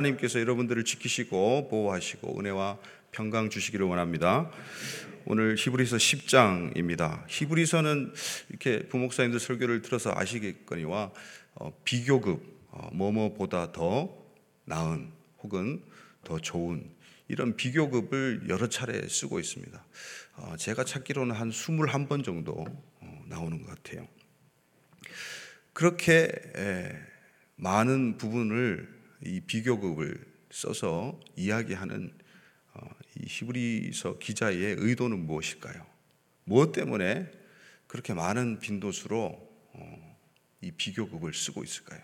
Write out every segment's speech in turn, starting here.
하나님께서 여러분들을 지키시고 보호하시고 은혜와 평강 주시기를 원합니다. 오늘 히브리서 10장입니다. 히브리서는 이렇게 부목사님들 설교를 들어서 아시겠거니와 어, 비교급 어, 뭐뭐보다 더 나은 혹은 더 좋은 이런 비교급을 여러 차례 쓰고 있습니다. 어, 제가 찾기로는 한 21번 정도 어, 나오는 것 같아요. 그렇게 에, 많은 부분을 이 비교급을 써서 이야기하는 어, 이 히브리서 기자의 의도는 무엇일까요? 무엇 때문에 그렇게 많은 빈도수로 어, 이 비교급을 쓰고 있을까요?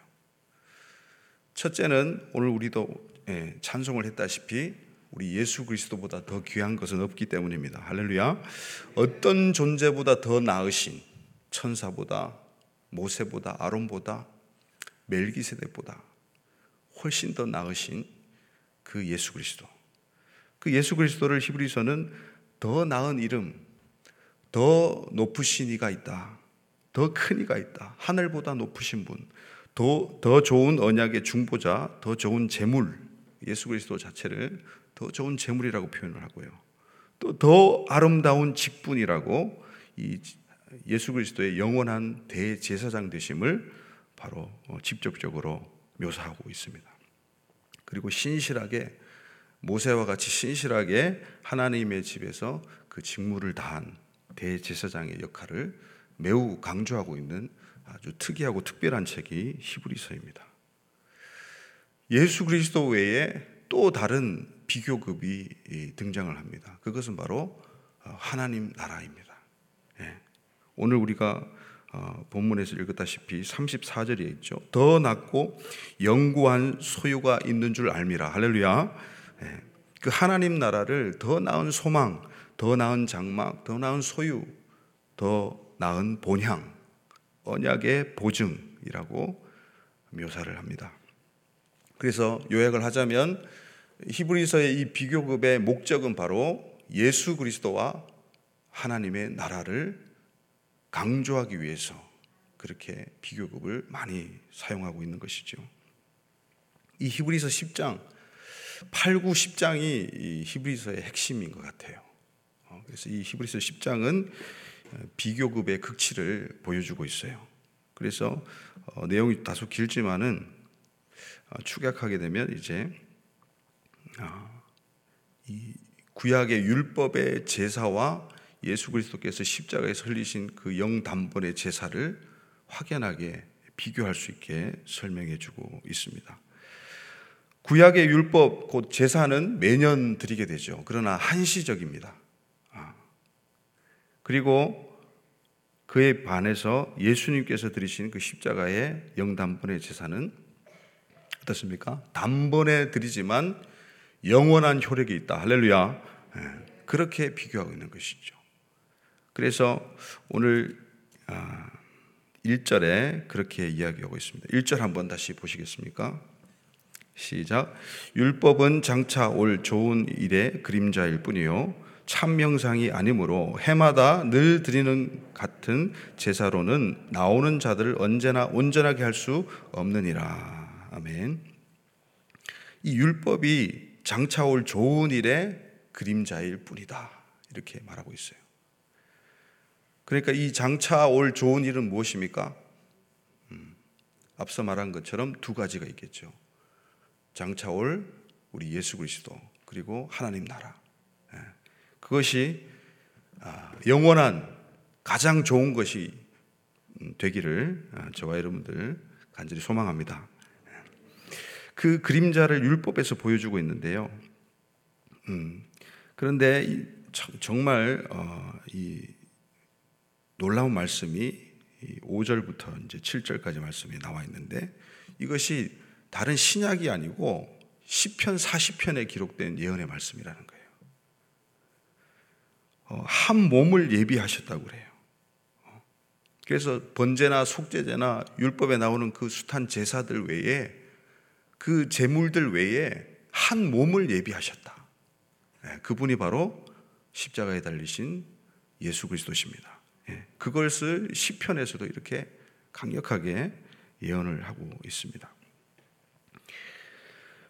첫째는 오늘 우리도 예, 찬송을 했다시피 우리 예수 그리스도보다 더 귀한 것은 없기 때문입니다. 할렐루야. 어떤 존재보다 더 나으신 천사보다 모세보다 아론보다 멜기세덱보다 훨씬 더 나으신 그 예수 그리스도. 그 예수 그리스도를 히브리서는 더 나은 이름, 더 높으신 이가 있다. 더 큰 이가 있다. 하늘보다 높으신 분. 더, 더 좋은 언약의 중보자, 더 좋은 재물, 예수 그리스도 자체를 더 좋은 재물이라고 표현을 하고요. 또 더 아름다운 직분이라고 이 예수 그리스도의 영원한 대제사장 되심을 바로 어, 직접적으로 묘사하고 있습니다. 그리고 신실하게 모세와 같이 신실하게 하나님의 집에서 그 직무를 다한 대제사장의 역할을 매우 강조하고 있는 아주 특이하고 특별한 책이 히브리서입니다. 예수 그리스도 외에 또 다른 비교급이 등장을 합니다. 그것은 바로 어, 하나님 나라입니다. 예. 오늘 우리가 어, 본문에서 읽었다시피 34절에 있죠. 더 낮고 영구한 소유가 있는 줄 알미라. 할렐루야. 예. 그 하나님 나라를 더 나은 소망, 더 나은 장막, 더 나은 소유, 더 나은 본향, 언약의 보증이라고 묘사를 합니다. 그래서 요약을 하자면 히브리서의 이 비교급의 목적은 바로 예수 그리스도와 하나님의 나라를 강조하기 위해서 그렇게 비교급을 많이 사용하고 있는 것이죠. 이 히브리서 10장, 8, 9, 10장이 이 히브리서의 핵심인 것 같아요. 어, 그래서 이 히브리서 10장은 비교급의 극치를 보여주고 있어요. 그래서 어, 내용이 다소 길지만은 어, 축약하게 되면 이제 이 구약의 율법의 제사와 예수 그리스도께서 십자가에서 흘리신 그 영단번의 제사를 확연하게 비교할 수 있게 설명해 주고 있습니다. 구약의 율법 곧 제사는 매년 드리게 되죠. 그러나 한시적입니다. 아. 그리고 그에 반해서 예수님께서 드리신 그 십자가의 영단번의 제사는 어떻습니까? 단번에 드리지만 영원한 효력이 있다. 할렐루야. 예. 그렇게 비교하고 있는 것이죠. 그래서 오늘 1절에 아, 그렇게 이야기하고 있습니다. 1절 한번 다시 보시겠습니까? 시작. 율법은 장차 올 좋은 일의 그림자일 뿐이요. 참명상이 아니므로 해마다 늘 드리는 같은 제사로는 나오는 자들을 언제나 온전하게 할 수 없느니라. 아멘. 이 율법이 장차 올 좋은 일의 그림자일 뿐이다. 이렇게 말하고 있어요. 그러니까 이 장차 올 좋은 일은 무엇입니까? 음, 앞서 말한 것처럼 두 가지가 있겠죠. 장차 올 우리 예수 그리스도 그리고 하나님 나라. 예, 그것이 아, 영원한 가장 좋은 것이 음, 되기를 아, 저와 여러분들 간절히 소망합니다. 그 그림자를 율법에서 보여주고 있는데요. 음, 그런데 정말 어, 이 놀라운 말씀이 5절부터 이제 7절까지 말씀이 나와 있는데 이것이 다른 신약이 아니고 시편 40편에 기록된 예언의 말씀이라는 거예요. 어, 한 몸을 예비하셨다고 그래요. 어, 그래서 번제나 속죄제나 율법에 나오는 그 숱한 제사들 외에 그 제물들 외에 한 몸을 예비하셨다. 네, 그분이 바로 십자가에 달리신 예수 그리스도십니다. 예, 그것을 시편에서도 이렇게 강력하게 예언을 하고 있습니다.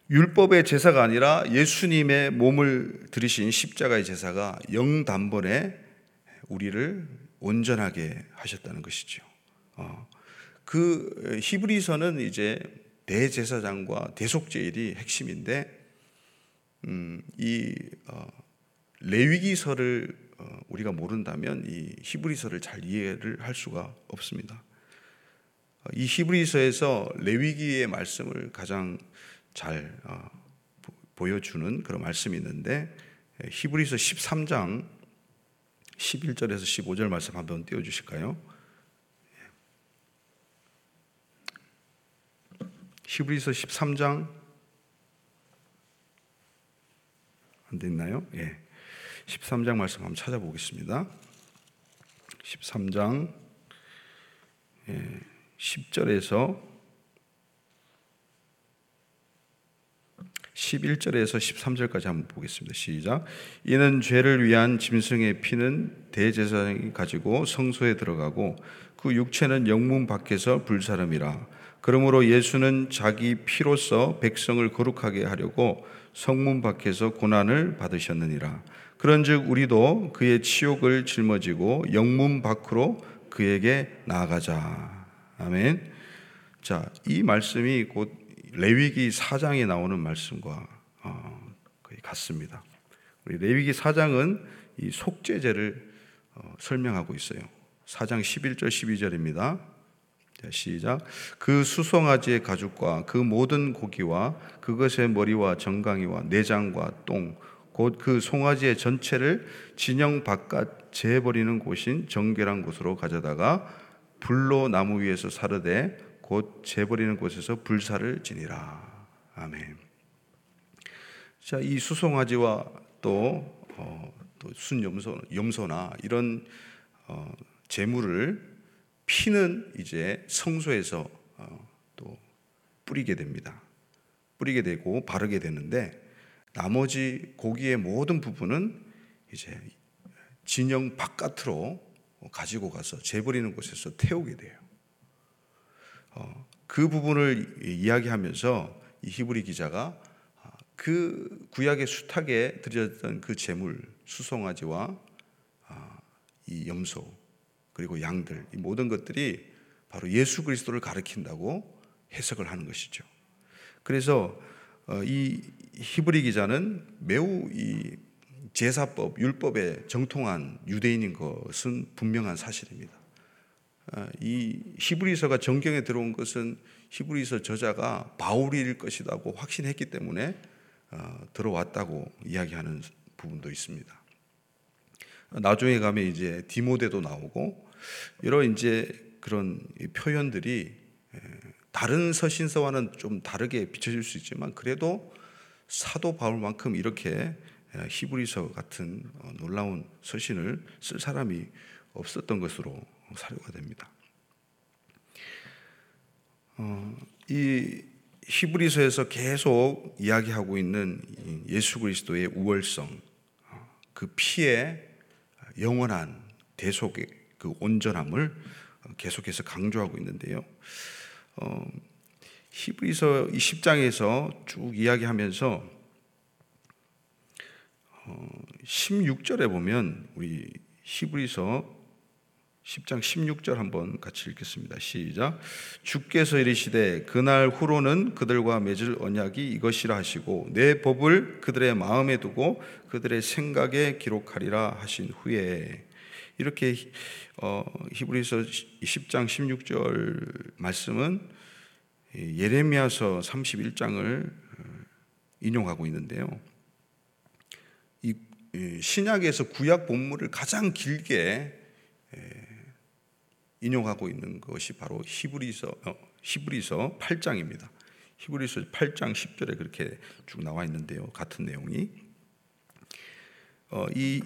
율법의 제사가 아니라 예수님의 몸을 들이신 십자가의 제사가 영단번에 우리를 온전하게 하셨다는 것이죠. 어, 그 히브리서는 이제 대제사장과 대속제일이 핵심인데 음, 이 어, 레위기서를 어, 우리가 모른다면 이 히브리서를 잘 이해를 할 수가 없습니다. 어, 이 히브리서에서 레위기의 말씀을 가장 잘 어, 보여주는 그런 말씀이 있는데 히브리서 13장 11절에서 15절 말씀 한번 띄워 주실까요? 히브리서 13장 안 됐나요? 예. 13장 말씀 한번 찾아보겠습니다. 13장 예, 10절에서 11절에서 13절까지 한번 보겠습니다. 시작. 이는 죄를 위한 짐승의 피는 대제사장이 가지고 성소에 들어가고 그 육체는 영문 밖에서 불사름이라. 그러므로 예수는 자기 피로써 백성을 거룩하게 하려고 성문 밖에서 고난을 받으셨느니라. 그런즉 우리도 그의 치욕을 짊어지고 영문 밖으로 그에게 나아가자. 아멘. 자, 이 말씀이 곧 레위기 4장에 나오는 말씀과 어, 거의 같습니다. 우리 레위기 4장은 이 속죄제를 어, 설명하고 있어요. 4장 11절 12절입니다. 자, 시작. 그 수송아지의 가죽과 그 모든 고기와 그것의 머리와 정강이와 내장과 똥, 곧 그 송아지의 전체를 진영 바깥 재버리는 곳인 정결한 곳으로 가져다가 불로 나무 위에서 사르되 곧 재버리는 곳에서 불사를 지니라. 아멘. 자, 이 수송아지와 또, 어, 또 순염소, 염소나 이런 어, 재물을 피는 이제 성소에서 어, 또 뿌리게 됩니다. 뿌리게 되고 바르게 되는데 나머지 고기의 모든 부분은 이제 진영 바깥으로 가지고 가서 재버리는 곳에서 태우게 돼요. 어, 그 부분을 이야기하면서 이 히브리 기자가 아, 그 구약의 수탉에 드렸던 그 제물 수송아지와 아, 이 염소 그리고 양들 이 모든 것들이 바로 예수 그리스도를 가리킨다고 해석을 하는 것이죠. 그래서 어, 이 히브리 기자는 매우 이 제사법 율법에 정통한 유대인인 것은 분명한 사실입니다. 아, 이 히브리서가 정경에 들어온 것은 히브리서 저자가 바울일 것이라고 확신했기 때문에 어, 들어왔다고 이야기하는 부분도 있습니다. 나중에 가면 이제 디모데도 나오고 여러 이제 그런 표현들이 다른 서신서와는 좀 다르게 비춰질 수 있지만 그래도 사도 바울만큼 이렇게 히브리서 같은 어, 놀라운 서신을 쓸 사람이 없었던 것으로 사료가 됩니다. 어, 이 히브리서에서 계속 이야기하고 있는 예수 그리스도의 우월성, 어, 그 피의 영원한 대속의 그 온전함을 계속해서 강조하고 있는데요. 어, 히브리서 10장에서 쭉 이야기하면서 16절에 어, 보면 우리 히브리서 10장 16절 한번 같이 읽겠습니다. 시작. 주께서 이르시되 그날 후로는 그들과 맺을 언약이 이것이라 하시고 내 법을 그들의 마음에 두고 그들의 생각에 기록하리라 하신 후에 이렇게 어, 히브리서 10장 16절 말씀은 예레미야서 31장을 어, 인용하고 있는데요. 이 신약에서 구약 본문을 가장 길게 인용하고 있는 것이 바로 히브리서 어, 히브리서 8장입니다. 히브리서 8장 10절에 그렇게 쭉 나와 있는데요. 같은 내용이 어, 이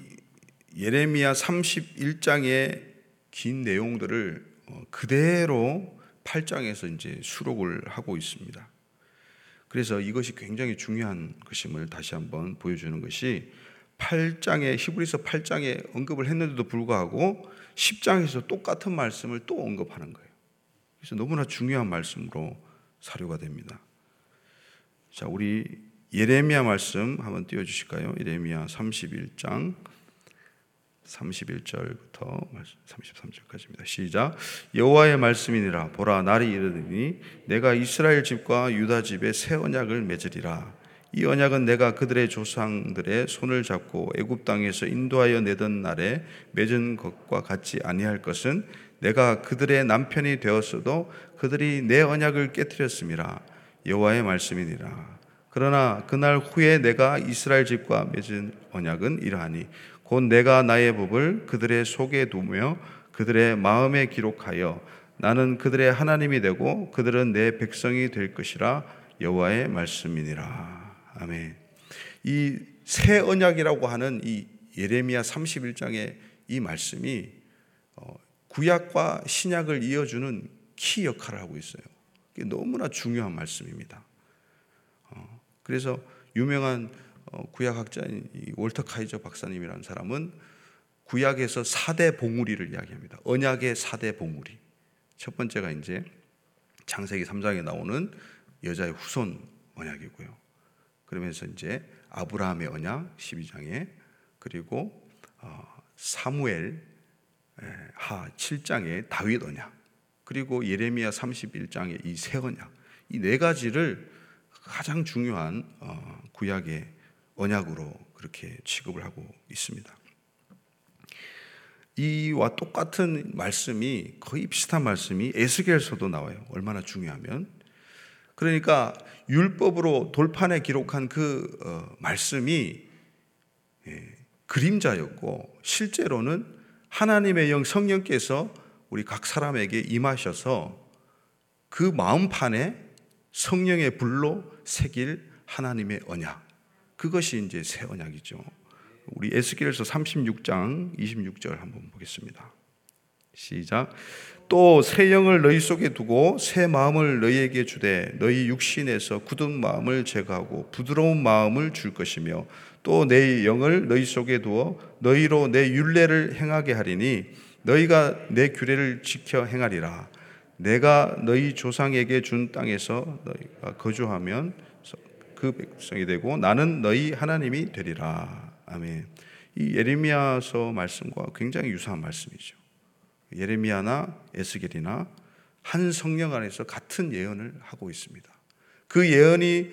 예레미야 31장의 긴 내용들을 어, 그대로 8장에서 이제 수록을 하고 있습니다. 그래서 이것이 굉장히 중요한 것임을 다시 한번 보여주는 것이 8장에 히브리서 8장에 언급을 했는데도 불구하고 10장에서 똑같은 말씀을 또 언급하는 거예요. 그래서 너무나 중요한 말씀으로 사료가 됩니다. 자, 우리 예레미야 말씀 한번 띄워 주실까요? 예레미야 31장 31절부터 33절까지입니다. 시작. 여호와의 말씀이니라 보라 날이 이르더니 내가 이스라엘 집과 유다 집에 새 언약을 맺으리라. 이 언약은 내가 그들의 조상들의 손을 잡고 애굽 땅에서 인도하여 내던 날에 맺은 것과 같지 아니할 것은 내가 그들의 남편이 되었어도 그들이 내 언약을 깨뜨렸음이라 여호와의 말씀이니라. 그러나 그날 후에 내가 이스라엘 집과 맺은 언약은 이러하니 곧 내가 나의 법을 그들의 속에 두며 그들의 마음에 기록하여 나는 그들의 하나님이 되고 그들은 내 백성이 될 것이라 여호와의 말씀이니라. 아멘. 이 새 언약이라고 하는 이 예레미야 31장의 이 말씀이 어, 구약과 신약을 이어주는 키 역할을 하고 있어요. 너무나 중요한 말씀입니다. 어, 그래서 유명한 어, 구약학자인 월터 카이저 박사님이라는 사람은 구약에서 4대 봉우리를 이야기합니다. 언약의 4대 봉우리. 첫 번째가 이제 창세기 3장에 나오는 여자의 후손 언약이고요. 그러면서 이제 아브라함의 언약 12장에 그리고 어, 사무엘 하 7장에 다윗 언약 그리고 예레미야 31장의 이새 언약 이 네 가지를 가장 중요한 어, 구약의 언약으로 그렇게 취급을 하고 있습니다. 이와 똑같은 말씀이 거의 비슷한 말씀이 에스겔서도 나와요. 얼마나 중요하면 그러니까 율법으로 돌판에 기록한 그 어, 말씀이 예, 그림자였고 실제로는 하나님의 영 성령께서 우리 각 사람에게 임하셔서 그 마음판에 성령의 불로 새길 하나님의 언약. 그것이 이제 새 언약이죠. 우리 에스겔서 36장 26절 한번 보겠습니다. 시작. 또 새 영을 너희 속에 두고 새 마음을 너희에게 주되 너희 육신에서 굳은 마음을 제거하고 부드러운 마음을 줄 것이며 또 내 영을 너희 속에 두어 너희로 내 율례를 행하게 하리니 너희가 내 규례를 지켜 행하리라. 내가 너희 조상에게 준 땅에서 너희가 거주하면 그 백성이 되고 나는 너희 하나님이 되리라. 아멘. 이 예레미야서 말씀과 굉장히 유사한 말씀이죠. 예레미야나 에스겔이나 한 성령 안에서 같은 예언을 하고 있습니다. 그 예언이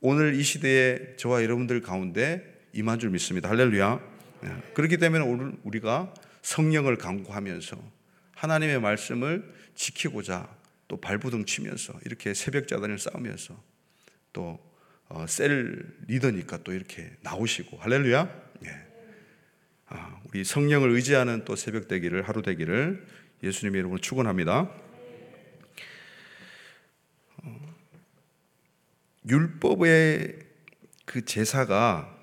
오늘 이 시대에 저와 여러분들 가운데 임한 줄 믿습니다. 할렐루야. 네. 그렇기 때문에 오늘 우리가 성령을 강구하면서 하나님의 말씀을 지키고자 또 발부둥 치면서 이렇게 새벽 자단을 싸우면서 또 셀 어, 리더니까 또 이렇게 나오시고 할렐루야. 예. 아, 우리 성령을 의지하는 또 새벽 되기를 하루 되기를 예수님의 이름으로 축원합니다. 어, 율법의 그 제사가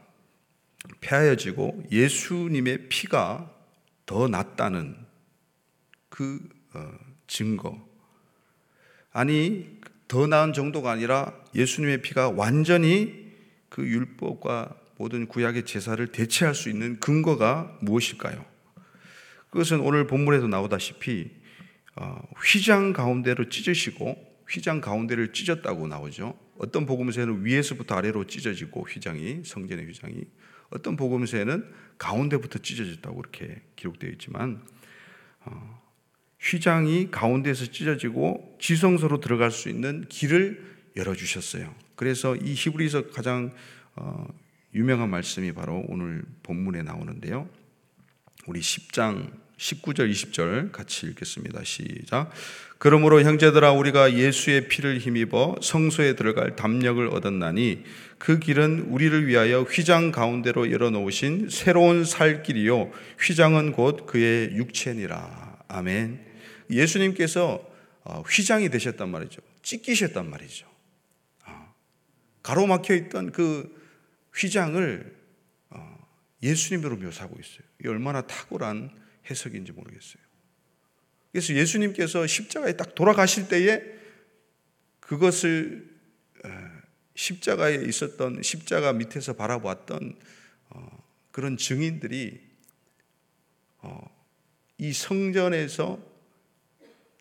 폐하여지고 예수님의 피가 더 낫다는 그 어, 증거. 아니 더 나은 정도가 아니라 예수님의 피가 완전히 그 율법과 모든 구약의 제사를 대체할 수 있는 근거가 무엇일까요? 그것은 오늘 본문에도 나오다시피 어, 휘장 가운데로 찢으시고 휘장 가운데를 찢었다고 나오죠. 어떤 복음서에는 위에서부터 아래로 찢어지고 휘장이 성전의 휘장이 어떤 복음서에는 가운데부터 찢어졌다고 이렇게 기록되어 있지만 어, 휘장이 가운데서 찢어지고 지성소로 들어갈 수 있는 길을 열어주셨어요. 그래서 이 히브리서 가장 어, 유명한 말씀이 바로 오늘 본문에 나오는데요. 우리 10장 19절 20절 같이 읽겠습니다. 시작. 그러므로 형제들아 우리가 예수의 피를 힘입어 성소에 들어갈 담력을 얻었나니 그 길은 우리를 위하여 휘장 가운데로 열어 놓으신 새로운 살 길이요 휘장은 곧 그의 육체니라. 아멘. 예수님께서 어, 휘장이 되셨단 말이죠. 찢기셨단 말이죠. 어, 가로막혀 있던 그 휘장을 어, 예수님으로 묘사하고 있어요. 이 얼마나 탁월한 해석인지 모르겠어요. 그래서 예수님께서 십자가에 딱 돌아가실 때에 그것을 십자가에 있었던 십자가 밑에서 바라보았던 그런 증인들이 이 성전에서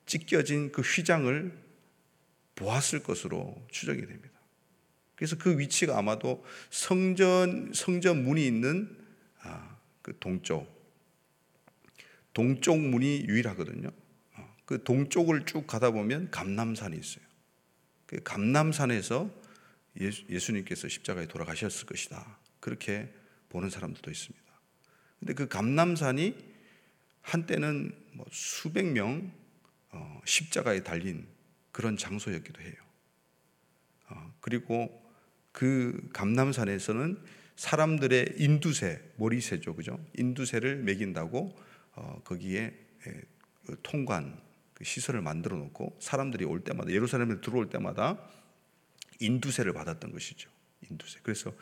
찢겨진 그 휘장을 보았을 것으로 추정이 됩니다. 그래서 그 위치가 아마도 성전 성전 문이 있는 아, 그 동쪽 동쪽 문이 유일하거든요. 어, 그 동쪽을 쭉 가다 보면 감남산이 있어요. 그 감남산에서 예수, 님께서 십자가에 돌아가셨을 것이다. 그렇게 보는 사람들도 있습니다. 근데 그 감남산이 한때는 뭐 수백 명 어, 십자가에 달린 그런 장소였기도 해요. 어, 그리고 그 감남산에서는 사람들의 인두새, 머리새죠, 그죠? 인두새를 매긴다고 어, 거기에 예, 그 통관 그 시설을 만들어 놓고 사람들이 올 때마다 예루살렘에 들어올 때마다 인두세를 받았던 것이죠. 인두세. 그래서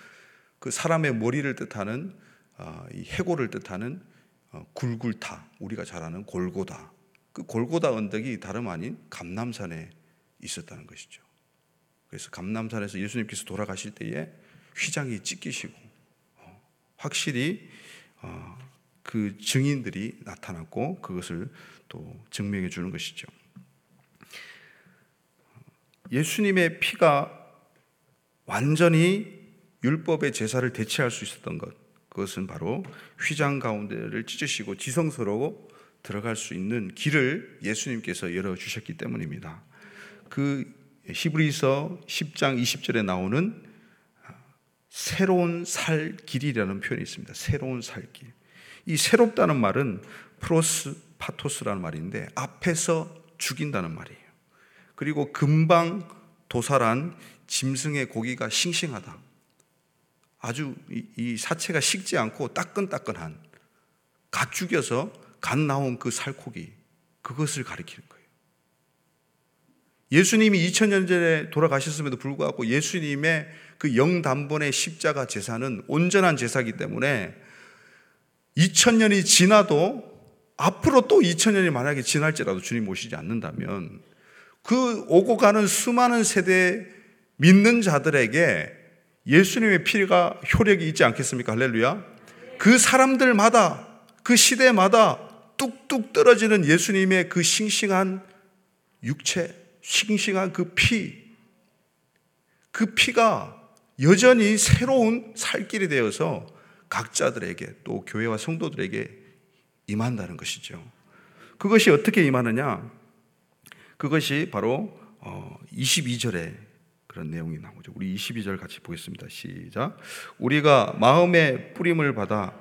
그 사람의 머리를 뜻하는 어, 이 해골을 뜻하는 어, 굴굴타 우리가 잘 아는 골고다. 그 골고다 언덕이 다름 아닌 감남산에 있었다는 것이죠. 그래서 감남산에서 예수님께서 돌아가실 때에 휘장이 찢기시고 확실히 그 증인들이 나타났고 그것을 또 증명해 주는 것이죠. 예수님의 피가 완전히 율법의 제사를 대체할 수 있었던 것, 그것은 바로 휘장 가운데를 찢으시고 지성소로 들어갈 수 있는 길을 예수님께서 열어 주셨기 때문입니다. 그 히브리서 10장 20절에 나오는 새로운 살 길이라는 표현이 있습니다. 새로운 살 길. 이 새롭다는 말은 프로스 파토스라는 말인데 앞에서 죽인다는 말이에요. 그리고 금방 도살한 짐승의 고기가 싱싱하다. 아주 이, 사체가 식지 않고 따끈따끈한 갓 죽여서 갓 나온 그 살코기 그것을 가리키는 거예요. 예수님이 2000년 전에 돌아가셨음에도 불구하고 예수님의 그 영단번의 십자가 제사는 온전한 제사이기 때문에 2000년이 지나도 앞으로 또 2000년이 만약에 지날지라도 주님 오시지 않는다면 그 오고 가는 수많은 세대 믿는 자들에게 예수님의 피가 효력이 있지 않겠습니까? 할렐루야. 그 사람들마다 그 시대마다 뚝뚝 떨어지는 예수님의 그 싱싱한 육체, 싱싱한 그 피, 그 피가 여전히 새로운 살길이 되어서 각자들에게 또 교회와 성도들에게 임한다는 것이죠. 그것이 어떻게 임하느냐? 그것이 바로 22절에 어, 그런 내용이 나오죠. 우리 22절 같이 보겠습니다. 시작. 우리가 마음의 뿌림을 받아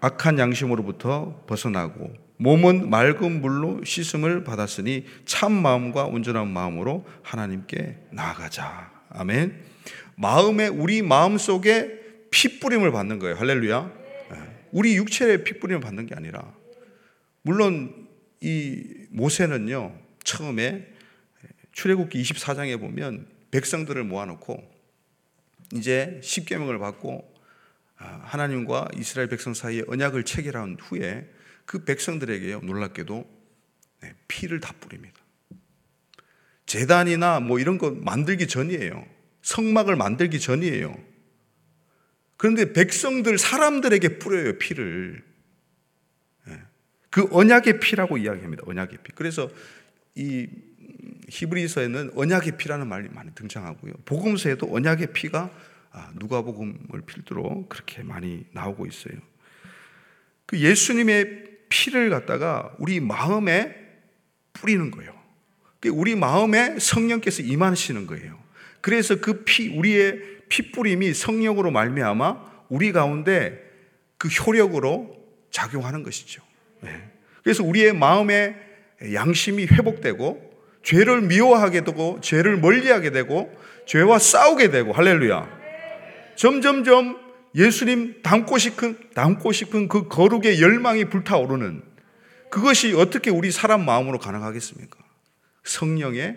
악한 양심으로부터 벗어나고 몸은 맑은 물로 씻음을 받았으니 참 마음과 온전한 마음으로 하나님께 나아가자. 아멘. 마음에 우리 마음 속에 핏뿌림을 받는 거예요. 할렐루야. 예. 우리 육체의 핏뿌림을 받는 게 아니라 물론 이 모세는요. 처음에 출애굽기 24장에 보면 백성들을 모아놓고 이제 십계명을 받고 아, 하나님과 이스라엘 백성 사이에 언약을 체결한 후에 그 백성들에게요 놀랍게도 네, 피를 다 뿌립니다. 재단이나 뭐 이런 거 만들기 전이에요. 성막을 만들기 전이에요. 그런데 백성들, 사람들에게 뿌려요, 피를. 예. 그 언약의 피라고 이야기합니다. 언약의 피. 그래서 이 히브리서에는 언약의 피라는 말이 많이 등장하고요. 복음서에도 언약의 피가 아, 누가복음을 필두로 그렇게 많이 나오고 있어요. 그 예수님의 피를 갖다가 우리 마음에 뿌리는 거예요. 우리 마음에 성령께서 임하시는 거예요. 그래서 그 피, 우리의 피뿌림이 성령으로 말미암아 우리 가운데 그 효력으로 작용하는 것이죠. 네. 그래서 우리의 마음의 양심이 회복되고 죄를 미워하게 되고 죄를 멀리하게 되고 죄와 싸우게 되고 할렐루야. 점점점 예수님 닮고 싶은 닮고 싶은 그 거룩의 열망이 불타오르는 그것이 어떻게 우리 사람 마음으로 가능하겠습니까? 성령의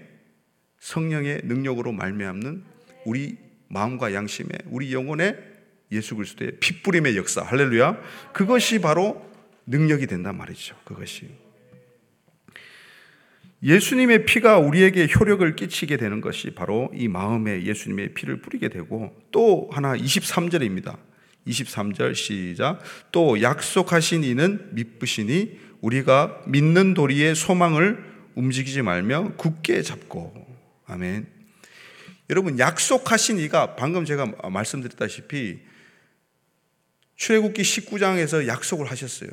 성령의 능력으로 말미암는 우리 마음과 양심에 우리 영혼에 예수 그리스도의 핏부림의 역사 할렐루야 그것이 바로 능력이 된단 말이죠. 그것이 예수님의 피가 우리에게 효력을 끼치게 되는 것이 바로 이 마음에 예수님의 피를 뿌리게 되고 또 하나 23절입니다. 23절 시작. 또 약속하신 이는 믿으시니 우리가 믿는 도리의 소망을 움직이지 말며 굳게 잡고 아멘. 여러분 약속하신 이가 방금 제가 말씀드렸다시피 출애굽기 19장에서 약속을 하셨어요.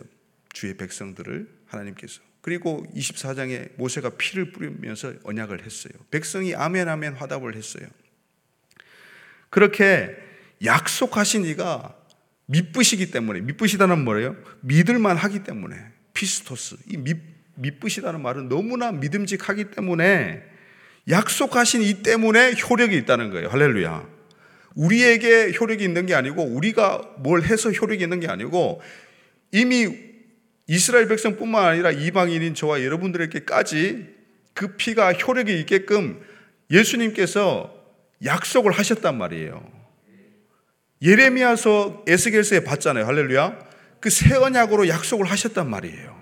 주의 백성들을 하나님께서. 그리고 24장에 모세가 피를 뿌리면서 언약을 했어요. 백성이 아멘 아멘 화답을 했어요. 그렇게 약속하신 이가 믿으시기 때문에 믿으시다는 뭐예요? 믿을만 하기 때문에 피스토스 이 믿, 믿으시다는 말은 너무나 믿음직하기 때문에 약속하신 이 때문에 효력이 있다는 거예요. 할렐루야. 우리에게 효력이 있는 게 아니고 우리가 뭘 해서 효력이 있는 게 아니고 이미 이스라엘 백성뿐만 아니라 이방인인 저와 여러분들에게까지 그 피가 효력이 있게끔 예수님께서 약속을 하셨단 말이에요. 예레미야서 에스겔서에 봤잖아요. 할렐루야. 그 새 언약으로 약속을 하셨단 말이에요.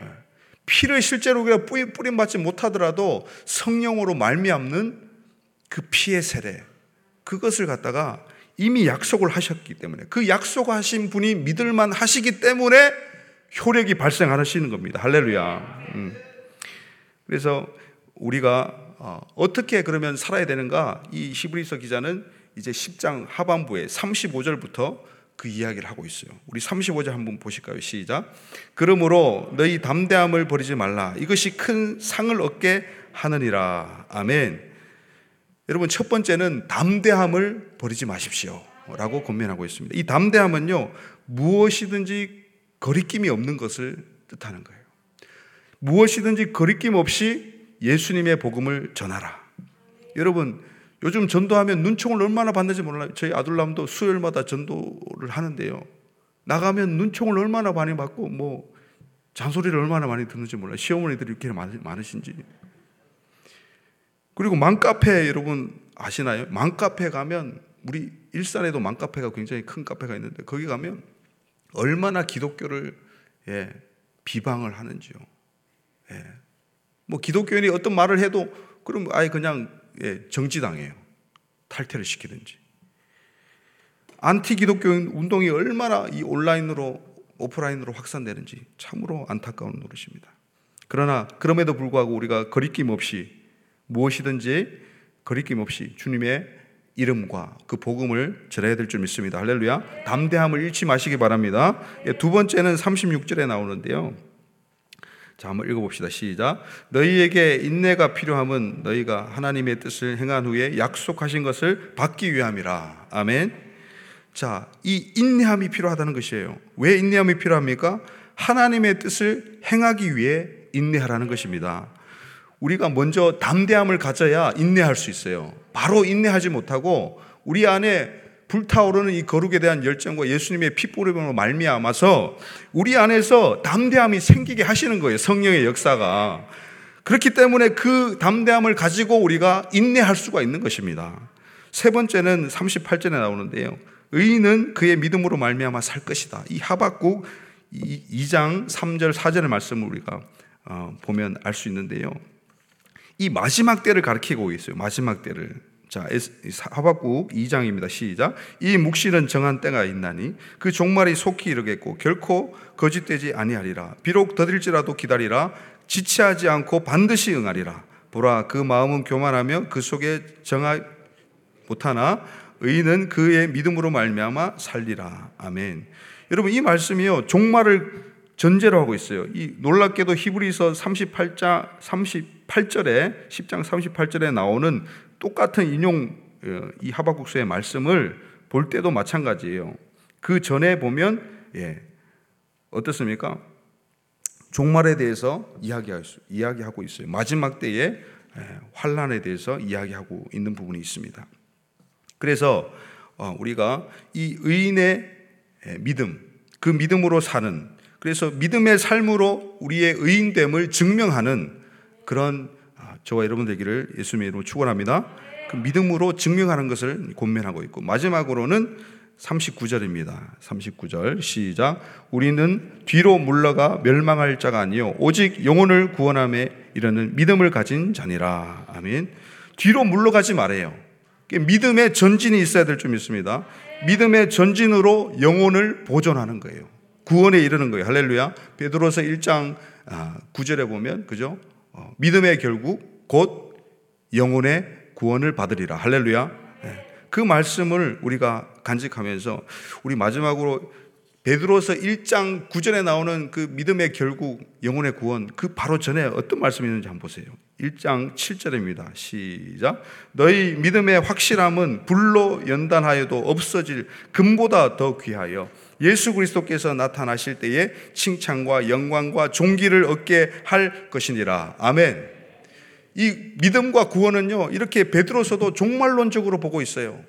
예. 피를 실제로 우리가 뿌림 받지 못하더라도 성령으로 말미암는 그 피의 세례 그것을 갖다가 이미 약속을 하셨기 때문에 그 약속하신 분이 믿을만 하시기 때문에 효력이 발생하시는 겁니다. 할렐루야. 음. 그래서 우리가 어, 어떻게 그러면 살아야 되는가? 이 히브리서 기자는 이제 10장 하반부에 35절부터 그 이야기를 하고 있어요. 우리 35절 한번 보실까요? 시작. 그러므로 너희 담대함을 버리지 말라. 이것이 큰 상을 얻게 하느니라. 아멘. 여러분 첫 번째는 담대함을 버리지 마십시오. 라고 권면하고 있습니다. 이 담대함은요, 무엇이든지 거리낌이 없는 것을 뜻하는 거예요. 무엇이든지 거리낌 없이 예수님의 복음을 전하라. 여러분, 요즘 전도하면 눈총을 얼마나 받는지 몰라요. 저희 아들남도 수요일마다 전도를 하는데요. 나가면 눈총을 얼마나 많이 받고, 뭐, 잔소리를 얼마나 많이 듣는지 몰라요. 시어머니들이 이렇게 많으신지. 그리고 맘카페 여러분 아시나요? 맘카페 가면, 우리 일산에도 맘카페가 굉장히 큰 카페가 있는데, 거기 가면 얼마나 기독교를 예, 비방을 하는지요. 예. 뭐 기독교인이 어떤 말을 해도 그럼 아예 그냥 예, 정지당해요. 탈퇴를 시키든지. 안티 기독교인 운동이 얼마나 이 온라인으로 오프라인으로 확산되는지 참으로 안타까운 노릇입니다. 그러나 그럼에도 불구하고 우리가 거리낌 없이 무엇이든지 거리낌 없이 주님의 이름과 그 복음을 전해야 될 줄 믿습니다. 할렐루야. 담대함을 잃지 마시기 바랍니다. 예, 두 번째는 36절에 나오는데요. 자, 한번 읽어봅시다. 시작. 너희에게 인내가 필요함은 너희가 하나님의 뜻을 행한 후에 약속하신 것을 받기 위함이라. 아멘. 자, 이 인내함이 필요하다는 것이에요. 왜 인내함이 필요합니까? 하나님의 뜻을 행하기 위해 인내하라는 것입니다. 우리가 먼저 담대함을 가져야 인내할 수 있어요. 바로 인내하지 못하고 우리 안에 불타오르는 이 거룩에 대한 열정과 예수님의 피뿌림으로 말미암아서 우리 안에서 담대함이 생기게 하시는 거예요. 성령의 역사가. 그렇기 때문에 그 담대함을 가지고 우리가 인내할 수가 있는 것입니다. 세 번째는 38절에 나오는데요. 의인은 그의 믿음으로 말미암아 살 것이다. 이 하박국 2장 3절 4절의 말씀을 우리가 어, 보면 알 수 있는데요. 이 마지막 때를 가리키고 있어요. 마지막 때를. 자, 하박국 2장입니다. 시작. 이 묵시는 정한 때가 있나니 그 종말이 속히 이르겠고 결코 거짓되지 아니하리라. 비록 더딜지라도 기다리라. 지체하지 않고 반드시 응하리라. 보라 그 마음은 교만하며 그 속에 정하 못하나 의인은 그의 믿음으로 말미암아 살리라. 아멘. 여러분 이 말씀이요 종말을 전제로 하고 있어요. 이 놀랍게도 히브리서 38장 38절에 10장 38절에 나오는 똑같은 인용 어, 이 하박국서의 말씀을 볼 때도 마찬가지예요. 그 전에 보면 예, 어떻습니까? 종말에 대해서 이야기하고 있어요. 마지막 때의 예, 환란에 대해서 이야기하고 있는 부분이 있습니다. 그래서 어, 우리가 이 의인의 예, 믿음, 그 믿음으로 사는 그래서 믿음의 삶으로 우리의 의인됨을 증명하는 그런 아, 저와 여러분 되기를 예수님의 이름으로 축원합니다. 그 믿음으로 증명하는 것을 권면하고 있고 마지막으로는 39절입니다. 39절 시작. 우리는 뒤로 물러가 멸망할 자가 아니요 오직 영혼을 구원함에 이르는 믿음을 가진 자니라. 아멘. 뒤로 물러가지 말아요. 믿음의 전진이 있어야 될줄 믿습니다. 믿음의 전진으로 영혼을 보존하는 거예요. 구원에 이르는 거예요. 할렐루야. 베드로서 1장 9절에 아, 보면 그죠? 어, 믿음의 결국 곧 영혼의 구원을 받으리라. 할렐루야. 예. 그 말씀을 우리가 간직하면서 우리 마지막으로 베드로서 1장 9절에 나오는 그 믿음의 결국 영혼의 구원 그 바로 전에 어떤 말씀이 있는지 한번 보세요. 1장 7절입니다. 시작. 너희 믿음의 확실함은 불로 연단하여도 없어질 금보다 더 귀하여 예수 그리스도께서 나타나실 때에 칭찬과 영광과 존귀를 얻게 할 것이니라. 아멘. 이 믿음과 구원은요, 이렇게 베드로서도 종말론적으로 보고 있어요.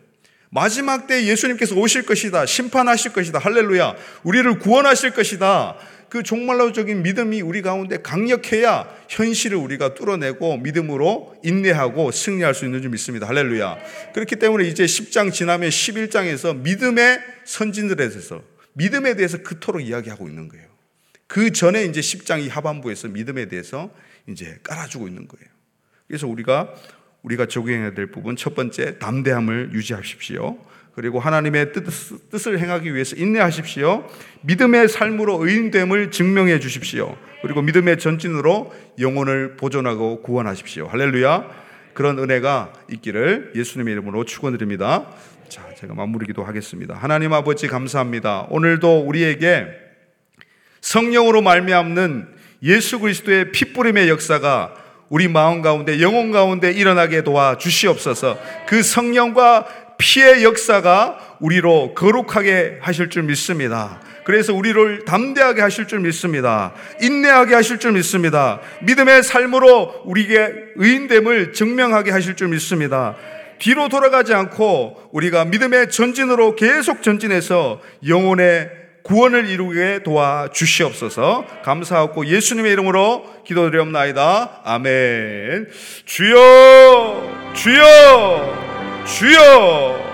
마지막 때 예수님께서 오실 것이다. 심판하실 것이다. 할렐루야. 우리를 구원하실 것이다. 그 종말론적인 믿음이 우리 가운데 강력해야 현실을 우리가 뚫어내고 믿음으로 인내하고 승리할 수 있는 줄 믿습니다. 할렐루야. 그렇기 때문에 이제 10장 지나면 11장에서 믿음의 선진들에 대해서 믿음에 대해서 그토록 이야기하고 있는 거예요. 그 전에 이제 10장 이 하반부에서 믿음에 대해서 이제 깔아주고 있는 거예요. 그래서 우리가 우리가 적용해야 될 부분 첫 번째 담대함을 유지하십시오. 그리고 하나님의 뜻, 을 행하기 위해서 인내하십시오. 믿음의 삶으로 의인됨을 증명해 주십시오. 그리고 믿음의 전진으로 영혼을 보존하고 구원하십시오. 할렐루야. 그런 은혜가 있기를 예수님의 이름으로 축원드립니다. 자, 제가 마무리기도 하겠습니다. 하나님 아버지 감사합니다. 오늘도 우리에게 성령으로 말미암는 예수 그리스도의 피뿌림의 역사가 우리 마음 가운데 영혼 가운데 일어나게 도와 주시옵소서. 그 성령과 피의 역사가 우리로 거룩하게 하실 줄 믿습니다. 그래서 우리를 담대하게 하실 줄 믿습니다. 인내하게 하실 줄 믿습니다. 믿음의 삶으로 우리에게 의인됨을 증명하게 하실 줄 믿습니다. 뒤로 돌아가지 않고 우리가 믿음의 전진으로 계속 전진해서 영혼의 구원을 이루게 도와 주시옵소서. 감사하고 예수님의 이름으로 기도드리옵나이다. 아멘. 주여, 주여, 주여.